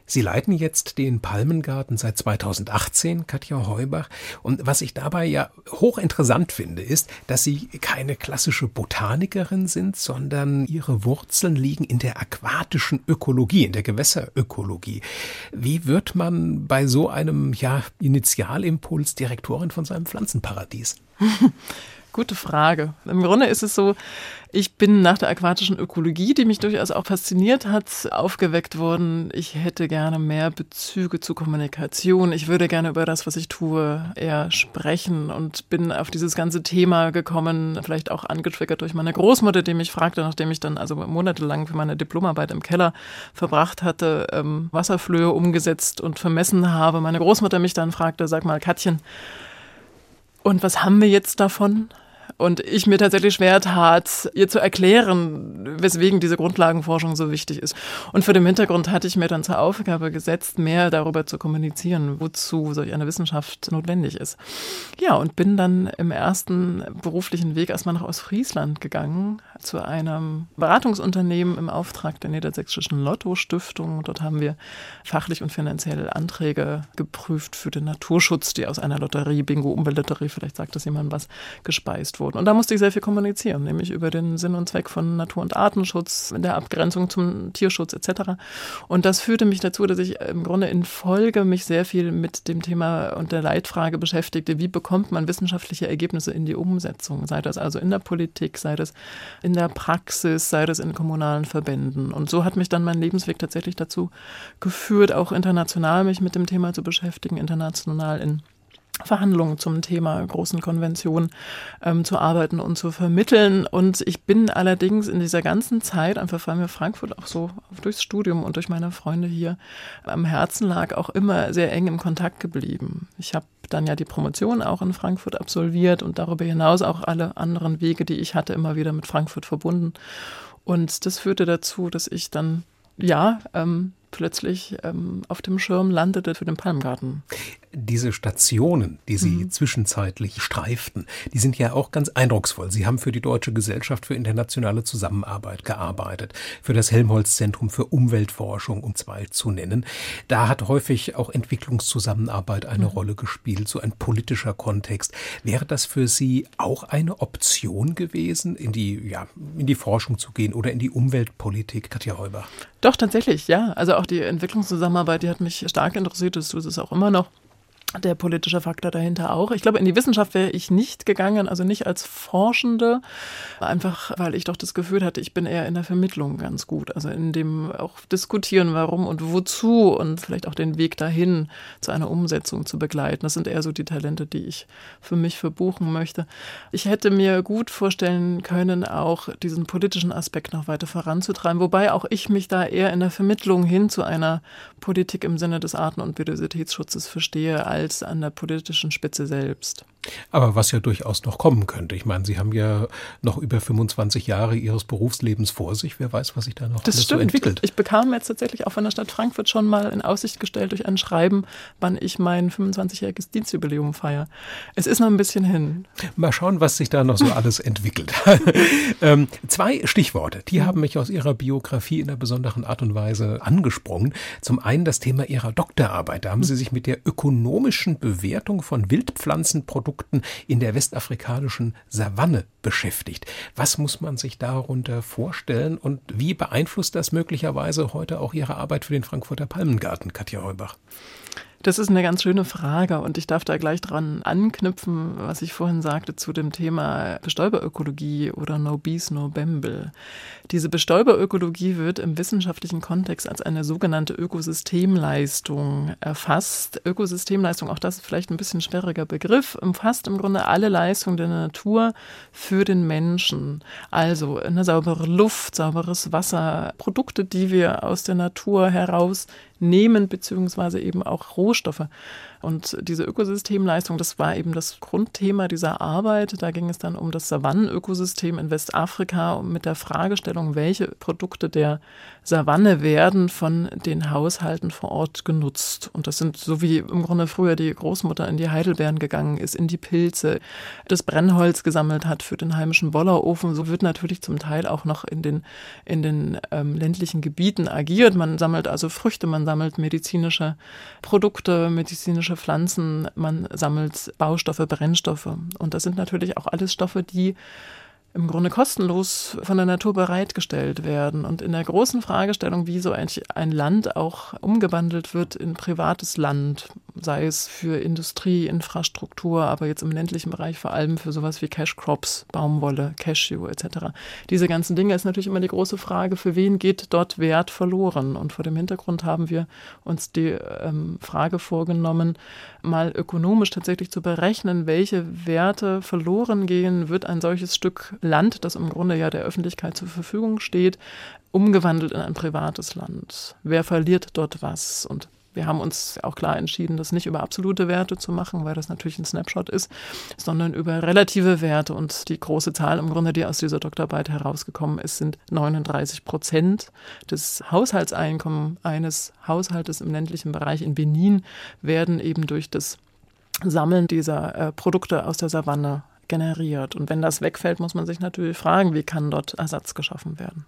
Sie leiten jetzt den Palmengarten seit 2018, Katja Heubach. Und was ich dabei ja hochinteressant finde, ist, dass Sie keine klassische Botanikerin sind, sondern Ihre Wurzeln liegen in der aquatischen Ökologie, in der Gewässerökologie. Wie wird man bei so einem, ja, Initialimpuls Direktorin von seinem Pflanzenparadies? (laughs) Gute Frage. Im Grunde ist es so, ich bin nach der aquatischen Ökologie, die mich durchaus auch fasziniert hat, aufgeweckt worden. Ich hätte gerne mehr Bezüge zu Kommunikation. Ich würde gerne über das, was ich tue, eher sprechen und bin auf dieses ganze Thema gekommen, vielleicht auch angetriggert durch meine Großmutter, die mich fragte, nachdem ich dann also monatelang für meine Diplomarbeit im Keller verbracht hatte, ähm, Wasserflöhe umgesetzt und vermessen habe. Meine Großmutter mich dann fragte, sag mal, Katjen, und was haben wir jetzt davon? Und ich mir tatsächlich schwer tat, ihr zu erklären, weswegen diese Grundlagenforschung so wichtig ist. Und vor dem Hintergrund hatte ich mir dann zur Aufgabe gesetzt, mehr darüber zu kommunizieren, wozu solch eine Wissenschaft notwendig ist. Ja, und bin dann im ersten beruflichen Weg erstmal nach Ostfriesland gegangen, zu einem Beratungsunternehmen im Auftrag der Niedersächsischen Lotto Stiftung. Dort haben wir fachlich und finanziell Anträge geprüft für den Naturschutz, die aus einer Lotterie, Bingo, Umweltlotterie, vielleicht sagt das jemand was, gespeist wurden. Und da musste ich sehr viel kommunizieren, nämlich über den Sinn und Zweck von Natur- und Artenschutz, in der Abgrenzung zum Tierschutz etc. Und das führte mich dazu, dass ich im Grunde in Folge mich sehr viel mit dem Thema und der Leitfrage beschäftigte, wie bekommt man wissenschaftliche Ergebnisse in die Umsetzung, sei das also in der Politik, sei das in der Praxis, sei das in kommunalen Verbänden. Und so hat mich dann mein Lebensweg tatsächlich dazu geführt, auch international mich mit dem Thema zu beschäftigen, international in Verhandlungen zum Thema großen Konventionen ähm, zu arbeiten und zu vermitteln. Und ich bin allerdings in dieser ganzen Zeit, einfach weil mir Frankfurt auch so durchs Studium und durch meine Freunde hier am Herzen lag, auch immer sehr eng im Kontakt geblieben. Ich habe dann ja die Promotion auch in Frankfurt absolviert und darüber hinaus auch alle anderen Wege, die ich hatte, immer wieder mit Frankfurt verbunden. Und das führte dazu, dass ich dann ja ähm, plötzlich ähm, auf dem Schirm landete für den Palmgarten diese Stationen, die Sie mhm. zwischenzeitlich streiften, die sind ja auch ganz eindrucksvoll. Sie haben für die Deutsche Gesellschaft für internationale Zusammenarbeit gearbeitet, für das Helmholtz-Zentrum für Umweltforschung, um zwei zu nennen. Da hat häufig auch Entwicklungszusammenarbeit eine mhm. Rolle gespielt, so ein politischer Kontext. Wäre das für Sie auch eine Option gewesen, in die, ja, in die Forschung zu gehen oder in die Umweltpolitik, Katja Heuber? Doch, tatsächlich, ja. Also auch die Entwicklungszusammenarbeit, die hat mich stark interessiert, das tut es auch immer noch der politische Faktor dahinter auch. Ich glaube, in die Wissenschaft wäre ich nicht gegangen, also nicht als Forschende, einfach weil ich doch das Gefühl hatte, ich bin eher in der Vermittlung ganz gut. Also in dem auch diskutieren, warum und wozu und vielleicht auch den Weg dahin zu einer Umsetzung zu begleiten. Das sind eher so die Talente, die ich für mich verbuchen möchte. Ich hätte mir gut vorstellen können, auch diesen politischen Aspekt noch weiter voranzutreiben, wobei auch ich mich da eher in der Vermittlung hin zu einer Politik im Sinne des Arten- und Biodiversitätsschutzes verstehe, als an der politischen Spitze selbst. Aber was ja durchaus noch kommen könnte. Ich meine, Sie haben ja noch über 25 Jahre Ihres Berufslebens vor sich. Wer weiß, was sich da noch das alles so entwickelt. Ich bekam jetzt tatsächlich auch von der Stadt Frankfurt schon mal in Aussicht gestellt durch ein Schreiben, wann ich mein 25-jähriges Dienstjubiläum feiere. Es ist noch ein bisschen hin. Mal schauen, was sich da noch so alles (laughs) entwickelt. (laughs) ähm, zwei Stichworte, die haben mich aus Ihrer Biografie in einer besonderen Art und Weise angesprungen. Zum einen das Thema Ihrer Doktorarbeit. Da haben Sie sich mit der ökonomischen Bewertung von Wildpflanzenprodukten Produkten in der westafrikanischen Savanne beschäftigt. Was muss man sich darunter vorstellen und wie beeinflusst das möglicherweise heute auch Ihre Arbeit für den Frankfurter Palmengarten, Katja Heubach? Das ist eine ganz schöne Frage und ich darf da gleich dran anknüpfen, was ich vorhin sagte zu dem Thema Bestäuberökologie oder No Bees, No Bamble. Diese Bestäuberökologie wird im wissenschaftlichen Kontext als eine sogenannte Ökosystemleistung erfasst. Ökosystemleistung, auch das ist vielleicht ein bisschen schwieriger Begriff, umfasst im Grunde alle Leistungen der Natur für den Menschen. Also eine saubere Luft, sauberes Wasser, Produkte, die wir aus der Natur heraus nehmen, beziehungsweise eben auch Rohstoffe Und diese Ökosystemleistung, das war eben das Grundthema dieser Arbeit. Da ging es dann um das Savannenökosystem in Westafrika mit der Fragestellung, welche Produkte der Savanne werden von den Haushalten vor Ort genutzt. Und das sind so wie im Grunde früher die Großmutter in die Heidelbeeren gegangen ist, in die Pilze, das Brennholz gesammelt hat für den heimischen Bollerofen. So wird natürlich zum Teil auch noch in den, in den ähm, ländlichen Gebieten agiert. Man sammelt also Früchte, man sammelt medizinische Produkte, medizinische Pflanzen, man sammelt Baustoffe, Brennstoffe. Und das sind natürlich auch alles Stoffe, die im Grunde kostenlos von der Natur bereitgestellt werden. Und in der großen Fragestellung, wie so eigentlich ein Land auch umgewandelt wird in privates Land, sei es für Industrie, Infrastruktur, aber jetzt im ländlichen Bereich vor allem für sowas wie Cash Crops, Baumwolle, Cashew etc. Diese ganzen Dinge ist natürlich immer die große Frage, für wen geht dort Wert verloren? Und vor dem Hintergrund haben wir uns die ähm, Frage vorgenommen, mal ökonomisch tatsächlich zu berechnen, welche Werte verloren gehen, wird ein solches Stück Land, das im Grunde ja der Öffentlichkeit zur Verfügung steht, umgewandelt in ein privates Land. Wer verliert dort was? Und wir haben uns auch klar entschieden, das nicht über absolute Werte zu machen, weil das natürlich ein Snapshot ist, sondern über relative Werte. Und die große Zahl im Grunde, die aus dieser Doktorarbeit herausgekommen ist, sind 39 Prozent des Haushaltseinkommens eines Haushaltes im ländlichen Bereich in Benin werden eben durch das Sammeln dieser äh, Produkte aus der Savanne generiert. Und wenn das wegfällt, muss man sich natürlich fragen, wie kann dort Ersatz geschaffen werden.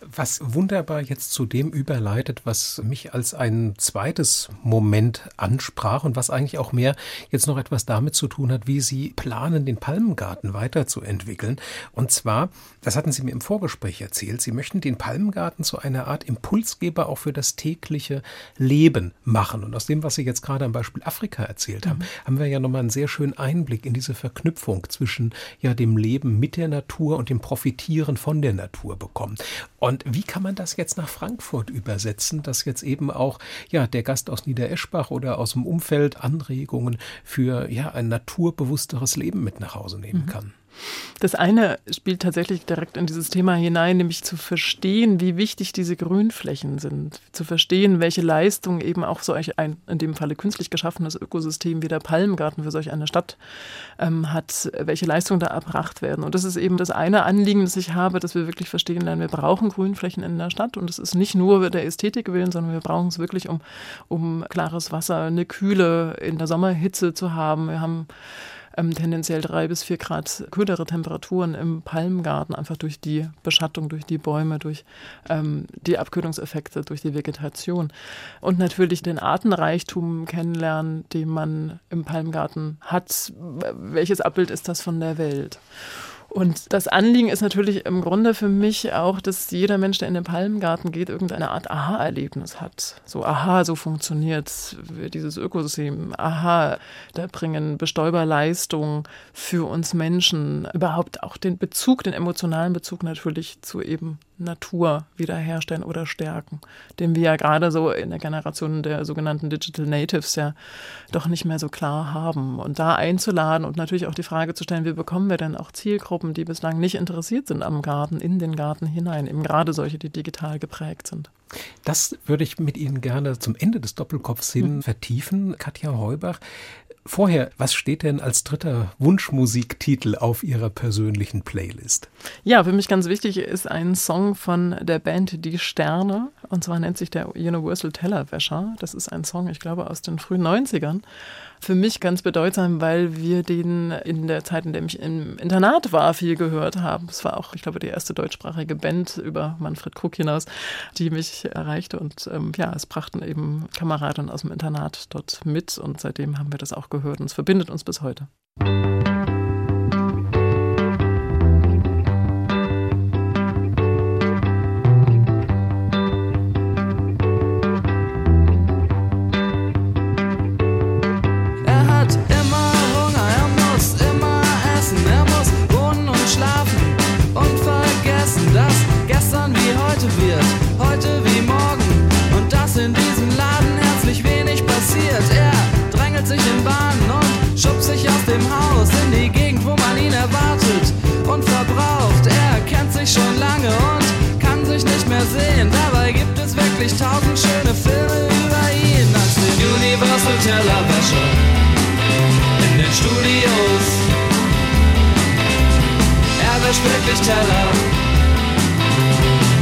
Was wunderbar jetzt zu dem überleitet, was mich als ein zweites Moment ansprach und was eigentlich auch mehr jetzt noch etwas damit zu tun hat, wie Sie planen, den Palmengarten weiterzuentwickeln. Und zwar, das hatten Sie mir im Vorgespräch erzählt, Sie möchten den Palmengarten zu einer Art Impulsgeber auch für das tägliche Leben machen. Und aus dem, was Sie jetzt gerade am Beispiel Afrika erzählt haben, mhm. haben wir ja nochmal einen sehr schönen Einblick in diese Verknüpfung zwischen ja dem Leben mit der Natur und dem Profitieren von der Natur bekommen. Und wie kann man das jetzt nach Frankfurt übersetzen, dass jetzt eben auch ja der Gast aus Niedereschbach oder aus dem Umfeld Anregungen für ja ein naturbewussteres Leben mit nach Hause nehmen mhm. kann? Das eine spielt tatsächlich direkt in dieses Thema hinein, nämlich zu verstehen, wie wichtig diese Grünflächen sind, zu verstehen, welche Leistung eben auch solch ein, in dem Falle künstlich geschaffenes Ökosystem wie der Palmgarten für solch eine Stadt ähm, hat, welche Leistungen da erbracht werden. Und das ist eben das eine Anliegen, das ich habe, dass wir wirklich verstehen lernen, wir brauchen Grünflächen in der Stadt und es ist nicht nur der Ästhetik willen, sondern wir brauchen es wirklich, um, um klares Wasser, eine Kühle in der Sommerhitze zu haben. Wir haben ähm, tendenziell drei bis vier Grad kühlere Temperaturen im Palmgarten, einfach durch die Beschattung, durch die Bäume, durch ähm, die Abkühlungseffekte, durch die Vegetation. Und natürlich den Artenreichtum kennenlernen, den man im Palmgarten hat. Welches Abbild ist das von der Welt? Und das Anliegen ist natürlich im Grunde für mich auch, dass jeder Mensch, der in den Palmgarten geht, irgendeine Art Aha-Erlebnis hat. So, aha, so funktioniert dieses Ökosystem. Aha, da bringen Bestäuberleistungen für uns Menschen überhaupt auch den Bezug, den emotionalen Bezug natürlich zu eben Natur wiederherstellen oder stärken, den wir ja gerade so in der Generation der sogenannten Digital Natives ja doch nicht mehr so klar haben. Und da einzuladen und natürlich auch die Frage zu stellen, wie bekommen wir denn auch Zielgruppen, die bislang nicht interessiert sind am Garten, in den Garten hinein, eben gerade solche, die digital geprägt sind. Das würde ich mit Ihnen gerne zum Ende des Doppelkopfs hin mhm. vertiefen, Katja Heubach. Vorher, was steht denn als dritter Wunschmusiktitel auf Ihrer persönlichen Playlist? Ja, für mich ganz wichtig ist ein Song von der Band Die Sterne. Und zwar nennt sich der Universal Tellerwäscher. Das ist ein Song, ich glaube, aus den frühen 90ern für mich ganz bedeutsam, weil wir den in der Zeit, in der ich im Internat war, viel gehört haben. Es war auch, ich glaube, die erste deutschsprachige Band über Manfred Krug hinaus, die mich erreichte. Und ähm, ja, es brachten eben Kameraden aus dem Internat dort mit und seitdem haben wir das auch gehört und es verbindet uns bis heute. sich schon lange und kann sich nicht mehr sehen. Dabei gibt es wirklich tausend schöne Filme über ihn. Als den Universal Tellerwäsche in den Studios. Er wäscht wirklich Teller.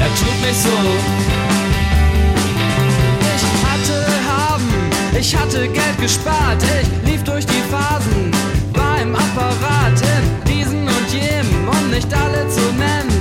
Er tut mich so. Ich hatte haben, ich hatte Geld gespart. Ich lief durch die Phasen, war im Apparat. In diesen und jenem, um nicht alle zu nennen.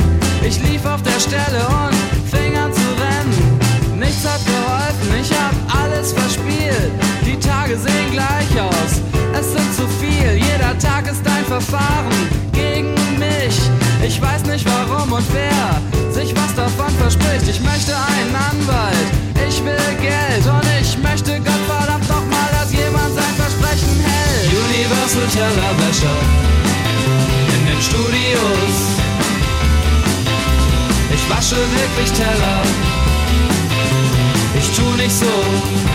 Ich lief auf der Stelle und fing an zu rennen. Nichts hat geholfen, ich hab alles verspielt. Die Tage sehen gleich aus, es sind zu viel. Jeder Tag ist ein Verfahren gegen mich. Ich weiß nicht warum und wer sich was davon verspricht. Ich möchte einen Anwalt, ich will Geld und ich möchte Gott verdammt noch mal, dass jemand sein Versprechen hält. Universal Tellerwäscher in den Studios. Wasche wirklich Teller. Ich tu nicht so.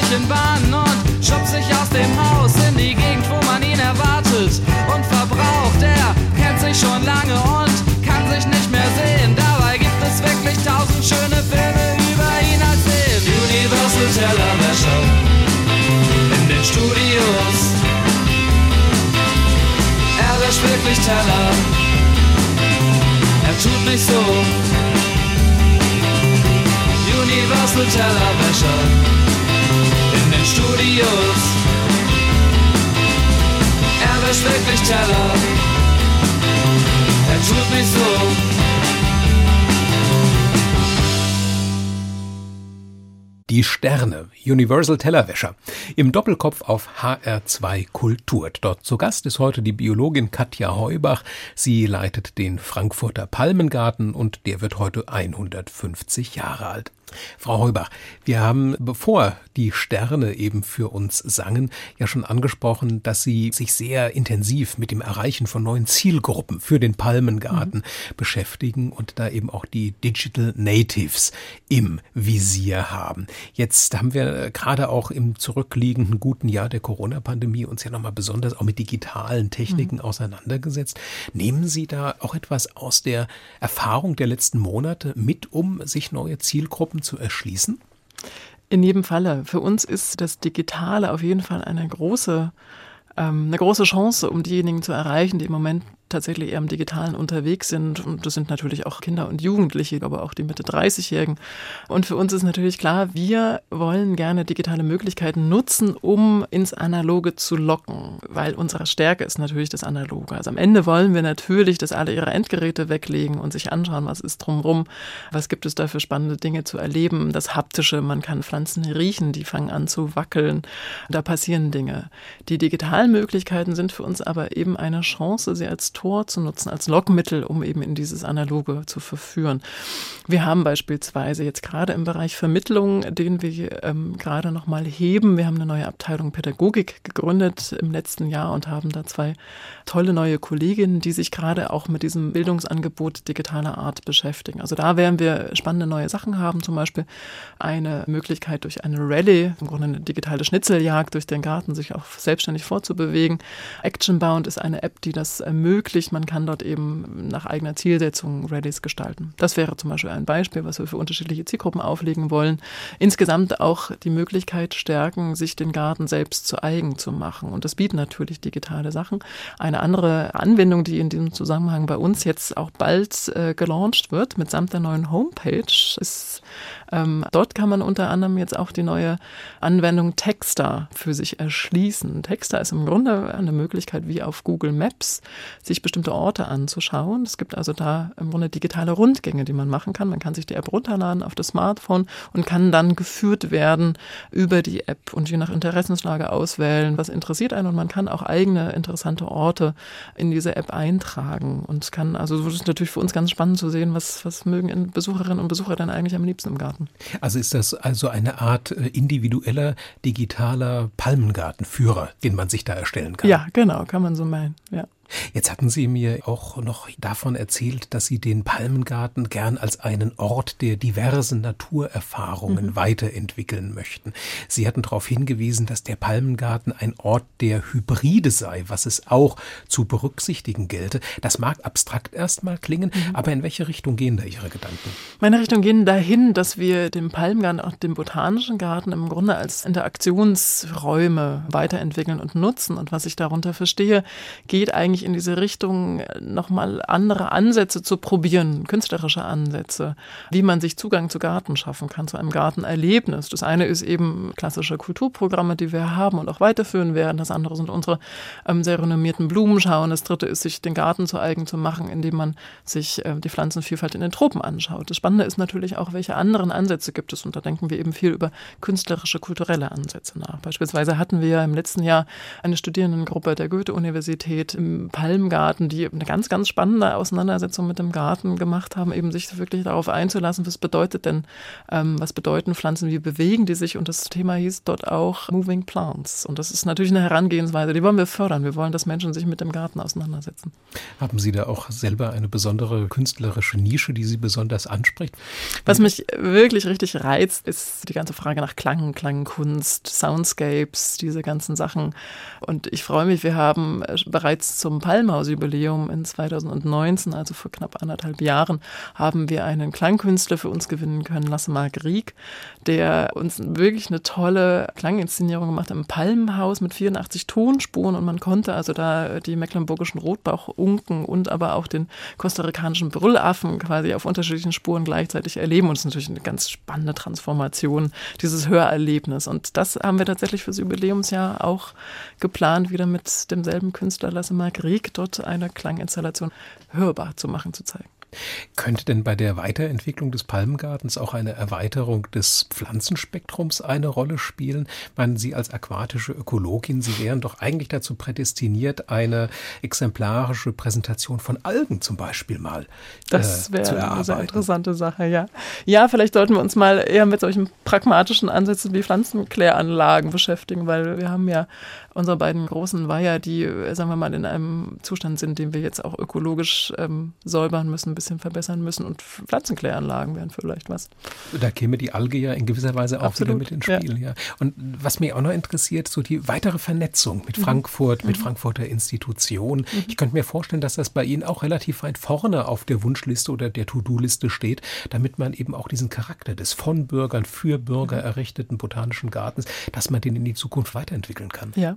Sich in Bahnen und schubst sich aus dem Haus in die Gegend, wo man ihn erwartet und verbraucht. Er kennt sich schon lange und kann sich nicht mehr sehen. Dabei gibt es wirklich tausend schöne Filme über ihn als Film. Universal Tellerwäscher in den Studios. Er wäscht wirklich Teller. Er tut nicht so. Universal Tellerwäscher den Studios. Er wäscht wirklich Teller. Er tut nicht so. Die Sterne, Universal Tellerwäscher, im Doppelkopf auf HR2 Kultur. Dort zu Gast ist heute die Biologin Katja Heubach. Sie leitet den Frankfurter Palmengarten und der wird heute 150 Jahre alt. Frau Heubach, wir haben, bevor die Sterne eben für uns sangen, ja schon angesprochen, dass Sie sich sehr intensiv mit dem Erreichen von neuen Zielgruppen für den Palmengarten mhm. beschäftigen und da eben auch die Digital Natives im Visier haben. Jetzt haben wir gerade auch im zurückliegenden guten Jahr der Corona-Pandemie uns ja nochmal besonders auch mit digitalen Techniken mhm. auseinandergesetzt. Nehmen Sie da auch etwas aus der Erfahrung der letzten Monate mit, um sich neue Zielgruppen zu erschließen? In jedem Falle. Für uns ist das Digitale auf jeden Fall eine große, ähm, eine große Chance, um diejenigen zu erreichen, die im Moment tatsächlich eher im Digitalen unterwegs sind. Und das sind natürlich auch Kinder und Jugendliche, aber auch die Mitte 30-Jährigen. Und für uns ist natürlich klar, wir wollen gerne digitale Möglichkeiten nutzen, um ins Analoge zu locken, weil unsere Stärke ist natürlich das Analoge. Also am Ende wollen wir natürlich, dass alle ihre Endgeräte weglegen und sich anschauen, was ist drumrum, was gibt es da für spannende Dinge zu erleben. Das Haptische, man kann Pflanzen riechen, die fangen an zu wackeln. Da passieren Dinge. Die digitalen Möglichkeiten sind für uns aber eben eine Chance, sie als Tor zu nutzen, als Lockmittel, um eben in dieses Analoge zu verführen. Wir haben beispielsweise jetzt gerade im Bereich Vermittlung, den wir ähm, gerade nochmal heben, wir haben eine neue Abteilung Pädagogik gegründet im letzten Jahr und haben da zwei tolle neue Kolleginnen, die sich gerade auch mit diesem Bildungsangebot digitaler Art beschäftigen. Also da werden wir spannende neue Sachen haben, zum Beispiel eine Möglichkeit durch eine Rallye, im Grunde eine digitale Schnitzeljagd durch den Garten, sich auch selbstständig vorzubewegen. Actionbound ist eine App, die das ermöglicht, Man kann dort eben nach eigener Zielsetzung Rallyes gestalten. Das wäre zum Beispiel ein Beispiel, was wir für unterschiedliche Zielgruppen auflegen wollen. Insgesamt auch die Möglichkeit stärken, sich den Garten selbst zu eigen zu machen. Und das bieten natürlich digitale Sachen. Eine andere Anwendung, die in diesem Zusammenhang bei uns jetzt auch bald äh, gelauncht wird, mitsamt der neuen Homepage, ist ähm, dort kann man unter anderem jetzt auch die neue Anwendung Texter für sich erschließen. Texter ist im Grunde eine Möglichkeit, wie auf Google Maps, sich bestimmte Orte anzuschauen. Es gibt also da im Grunde digitale Rundgänge, die man machen kann. Man kann sich die App runterladen auf das Smartphone und kann dann geführt werden über die App und je nach Interessenslage auswählen, was interessiert einen und man kann auch eigene interessante Orte in diese App eintragen und kann, also das ist natürlich für uns ganz spannend zu sehen, was, was mögen Besucherinnen und Besucher dann eigentlich am liebsten im Garten. Also ist das also eine Art äh, individueller, digitaler Palmengartenführer, den man sich da erstellen kann? Ja, genau, kann man so meinen, ja. Jetzt hatten Sie mir auch noch davon erzählt, dass Sie den Palmengarten gern als einen Ort der diversen Naturerfahrungen mhm. weiterentwickeln möchten. Sie hatten darauf hingewiesen, dass der Palmengarten ein Ort der Hybride sei, was es auch zu berücksichtigen gelte. Das mag abstrakt erstmal klingen, mhm. aber in welche Richtung gehen da Ihre Gedanken? Meine Richtung gehen dahin, dass wir den Palmengarten, auch den botanischen Garten im Grunde als Interaktionsräume weiterentwickeln und nutzen. Und was ich darunter verstehe, geht eigentlich eigentlich in diese Richtung, nochmal andere Ansätze zu probieren, künstlerische Ansätze, wie man sich Zugang zu Garten schaffen kann, zu einem Gartenerlebnis. Das eine ist eben klassische Kulturprogramme, die wir haben und auch weiterführen werden. Das andere sind unsere ähm, sehr renommierten Blumenschauen. Das dritte ist, sich den Garten zu eigen zu machen, indem man sich äh, die Pflanzenvielfalt in den Tropen anschaut. Das Spannende ist natürlich auch, welche anderen Ansätze gibt es. Und da denken wir eben viel über künstlerische, kulturelle Ansätze nach. Beispielsweise hatten wir im letzten Jahr eine Studierendengruppe der Goethe-Universität Palmgarten, die eine ganz, ganz spannende Auseinandersetzung mit dem Garten gemacht haben, eben sich wirklich darauf einzulassen, was bedeutet denn, ähm, was bedeuten Pflanzen, wie bewegen die sich und das Thema hieß dort auch Moving Plants und das ist natürlich eine Herangehensweise, die wollen wir fördern, wir wollen, dass Menschen sich mit dem Garten auseinandersetzen. Haben Sie da auch selber eine besondere künstlerische Nische, die Sie besonders anspricht? Was mich wirklich richtig reizt, ist die ganze Frage nach Klang, Klangkunst, Soundscapes, diese ganzen Sachen und ich freue mich, wir haben bereits zum Palmhaus-Jubiläum in 2019, also vor knapp anderthalb Jahren, haben wir einen Klangkünstler für uns gewinnen können, Lasse Rieck, der uns wirklich eine tolle Klanginszenierung gemacht hat im Palmhaus mit 84 Tonspuren. Und man konnte also da die mecklenburgischen Rotbauchunken und aber auch den kostarikanischen Brüllaffen quasi auf unterschiedlichen Spuren gleichzeitig erleben. Und es ist natürlich eine ganz spannende Transformation, dieses Hörerlebnis. Und das haben wir tatsächlich fürs Jubiläumsjahr auch geplant, wieder mit demselben Künstler Lasse Mark Rieck dort eine Klanginstallation hörbar zu machen, zu zeigen. Könnte denn bei der Weiterentwicklung des Palmgartens auch eine Erweiterung des Pflanzenspektrums eine Rolle spielen? Meinen Sie als aquatische Ökologin, Sie wären doch eigentlich dazu prädestiniert, eine exemplarische Präsentation von Algen zum Beispiel mal das äh, zu erarbeiten. eine sehr interessante Sache, ja. Ja, vielleicht sollten wir uns mal eher mit solchen pragmatischen Ansätzen wie Pflanzenkläranlagen beschäftigen, weil wir haben ja unsere beiden großen Weiher, die, äh, sagen wir mal, in einem Zustand sind, den wir jetzt auch ökologisch ähm, säubern müssen, ein bisschen verbessern müssen. Und Pflanzenkläranlagen wären vielleicht was. Da käme die Alge ja in gewisser Weise auch Absolut, wieder mit ins Spiel. Ja. ja. Und was mich auch noch interessiert, so die weitere Vernetzung mit mhm. Frankfurt, mhm. mit Frankfurter Institutionen. Mhm. Ich könnte mir vorstellen, dass das bei Ihnen auch relativ weit vorne auf der Wunschliste oder der To-Do-Liste steht, damit man eben auch diesen Charakter des von Bürgern für Bürger mhm. errichteten botanischen Gartens, dass man den in die Zukunft weiterentwickeln kann. Ja,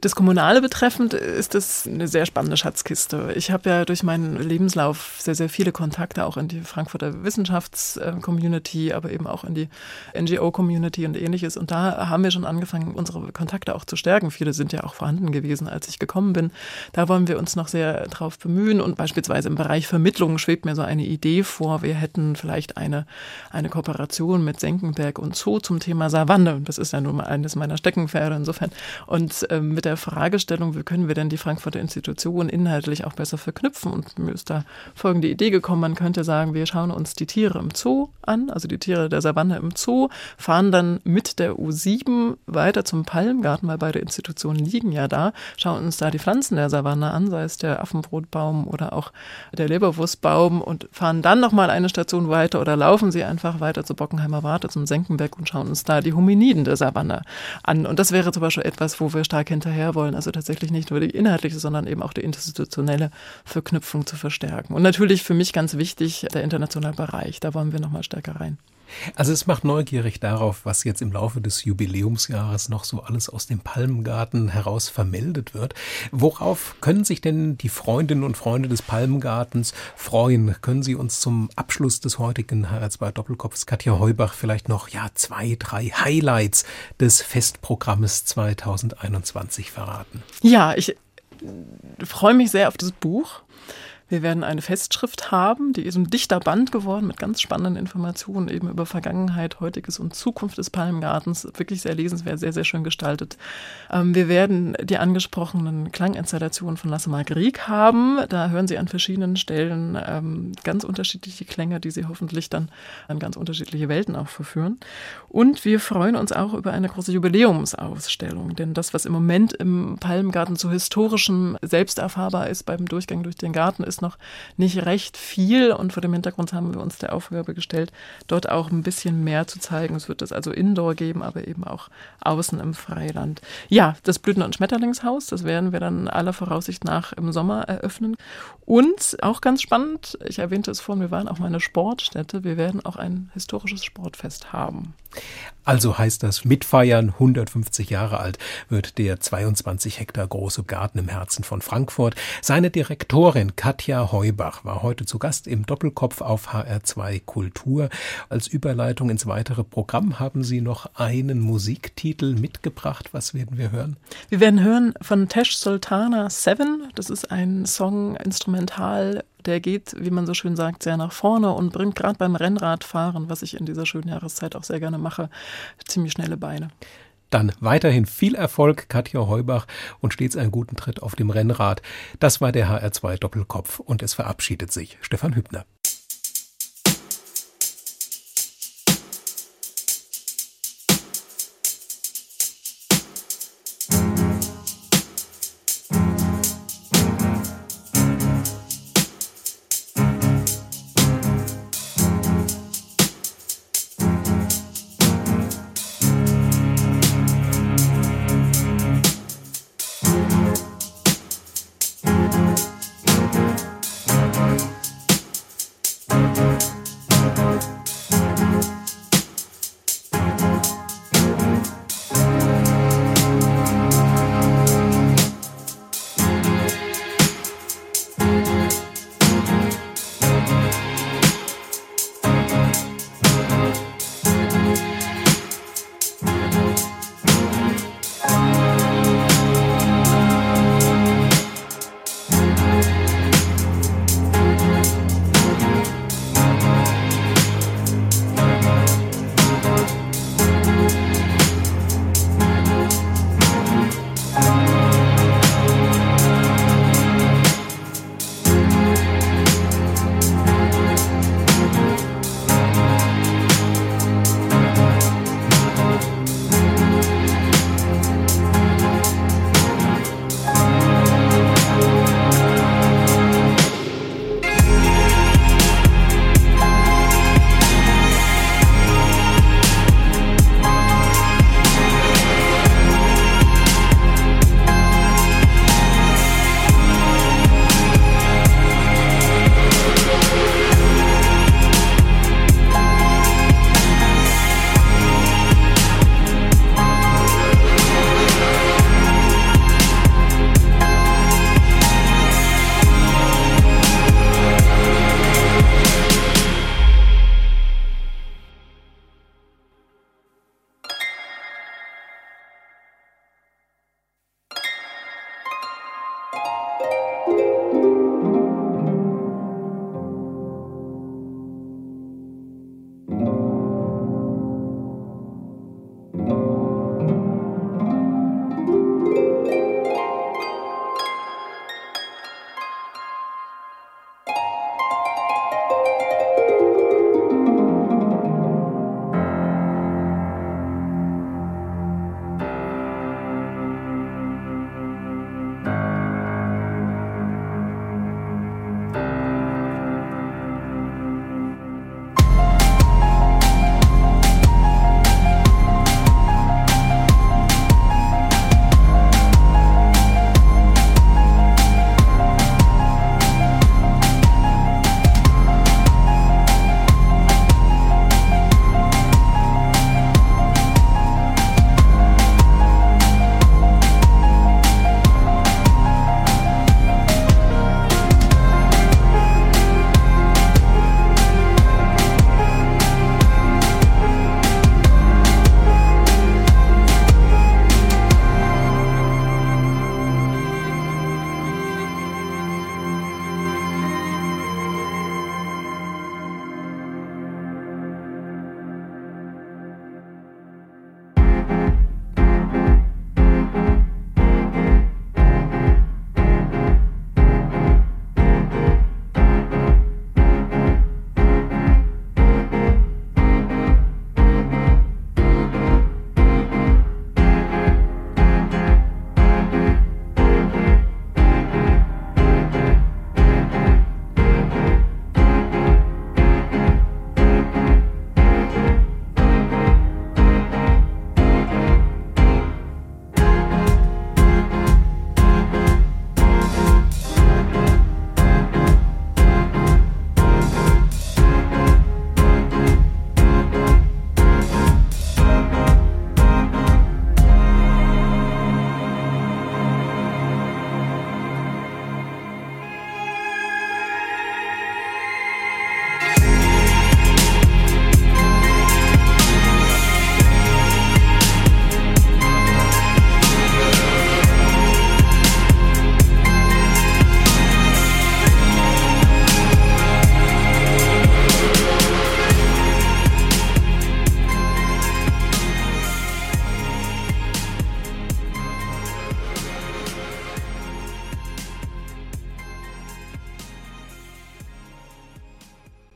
das Kommunale betreffend ist es eine sehr spannende Schatzkiste. Ich habe ja durch meinen Lebenslauf sehr, sehr viele Kontakte auch in die Frankfurter Wissenschaftscommunity, aber eben auch in die NGO-Community und ähnliches. Und da haben wir schon angefangen, unsere Kontakte auch zu stärken. Viele sind ja auch vorhanden gewesen, als ich gekommen bin. Da wollen wir uns noch sehr drauf bemühen. Und beispielsweise im Bereich Vermittlung schwebt mir so eine Idee vor. Wir hätten vielleicht eine, eine Kooperation mit Senckenberg und Zoo zum Thema Savanne. Das ist ja nun mal eines meiner Steckenpferde insofern. Und ähm, mit der Fragestellung, wie können wir denn die Frankfurter Institutionen inhaltlich auch besser verknüpfen? Und mir ist da folgende Idee gekommen, man könnte sagen, wir schauen uns die Tiere im Zoo an, also die Tiere der Savanne im Zoo, fahren dann mit der U7 weiter zum Palmgarten, weil beide Institutionen liegen ja da, schauen uns da die Pflanzen der Savanne an, sei es der Affenbrotbaum oder auch der Leberwurstbaum und fahren dann nochmal eine Station weiter oder laufen sie einfach weiter zu Bockenheimer Warte, zum Senckenberg und schauen uns da die Hominiden der Savanne an. Und das wäre zum Beispiel etwas, wo wir stark hinter hinterher wollen. Also tatsächlich nicht nur die inhaltliche, sondern eben auch die institutionelle Verknüpfung zu verstärken. Und natürlich für mich ganz wichtig der internationale Bereich. Da wollen wir nochmal stärker rein. Also es macht neugierig darauf, was jetzt im Laufe des Jubiläumsjahres noch so alles aus dem Palmgarten heraus vermeldet wird. Worauf können sich denn die Freundinnen und Freunde des Palmgartens freuen? Können Sie uns zum Abschluss des heutigen HR2 Doppelkopfs Katja Heubach vielleicht noch ja zwei, drei Highlights des Festprogrammes 2021 verraten? Ja, ich freue mich sehr auf das Buch. Wir werden eine Festschrift haben, die ist ein dichter Band geworden mit ganz spannenden Informationen eben über Vergangenheit, heutiges und Zukunft des Palmgartens. Wirklich sehr lesenswert, sehr, sehr schön gestaltet. Ähm, wir werden die angesprochenen Klanginstallationen von Lasse Margrieg haben. Da hören Sie an verschiedenen Stellen ähm, ganz unterschiedliche Klänge, die Sie hoffentlich dann an ganz unterschiedliche Welten auch verführen. Und wir freuen uns auch über eine große Jubiläumsausstellung, denn das, was im Moment im Palmgarten zu historischem selbst erfahrbar ist beim Durchgang durch den Garten, ist noch nicht recht viel und vor dem Hintergrund haben wir uns der Aufgabe gestellt, dort auch ein bisschen mehr zu zeigen. Es wird das also Indoor geben, aber eben auch außen im Freiland. Ja, das Blüten- und Schmetterlingshaus, das werden wir dann aller Voraussicht nach im Sommer eröffnen. Und auch ganz spannend, ich erwähnte es vorhin, wir waren auch mal eine Sportstätte. Wir werden auch ein historisches Sportfest haben. Also heißt das mitfeiern, 150 Jahre alt wird der 22 Hektar große Garten im Herzen von Frankfurt. Seine Direktorin Katja Heubach war heute zu Gast im Doppelkopf auf HR2 Kultur. Als Überleitung ins weitere Programm haben Sie noch einen Musiktitel mitgebracht. Was werden wir hören? Wir werden hören von Tesh Sultana Seven. Das ist ein Song instrumental der geht, wie man so schön sagt, sehr nach vorne und bringt gerade beim Rennradfahren, was ich in dieser schönen Jahreszeit auch sehr gerne mache, ziemlich schnelle Beine. Dann weiterhin viel Erfolg, Katja Heubach, und stets einen guten Tritt auf dem Rennrad. Das war der HR2 Doppelkopf und es verabschiedet sich Stefan Hübner.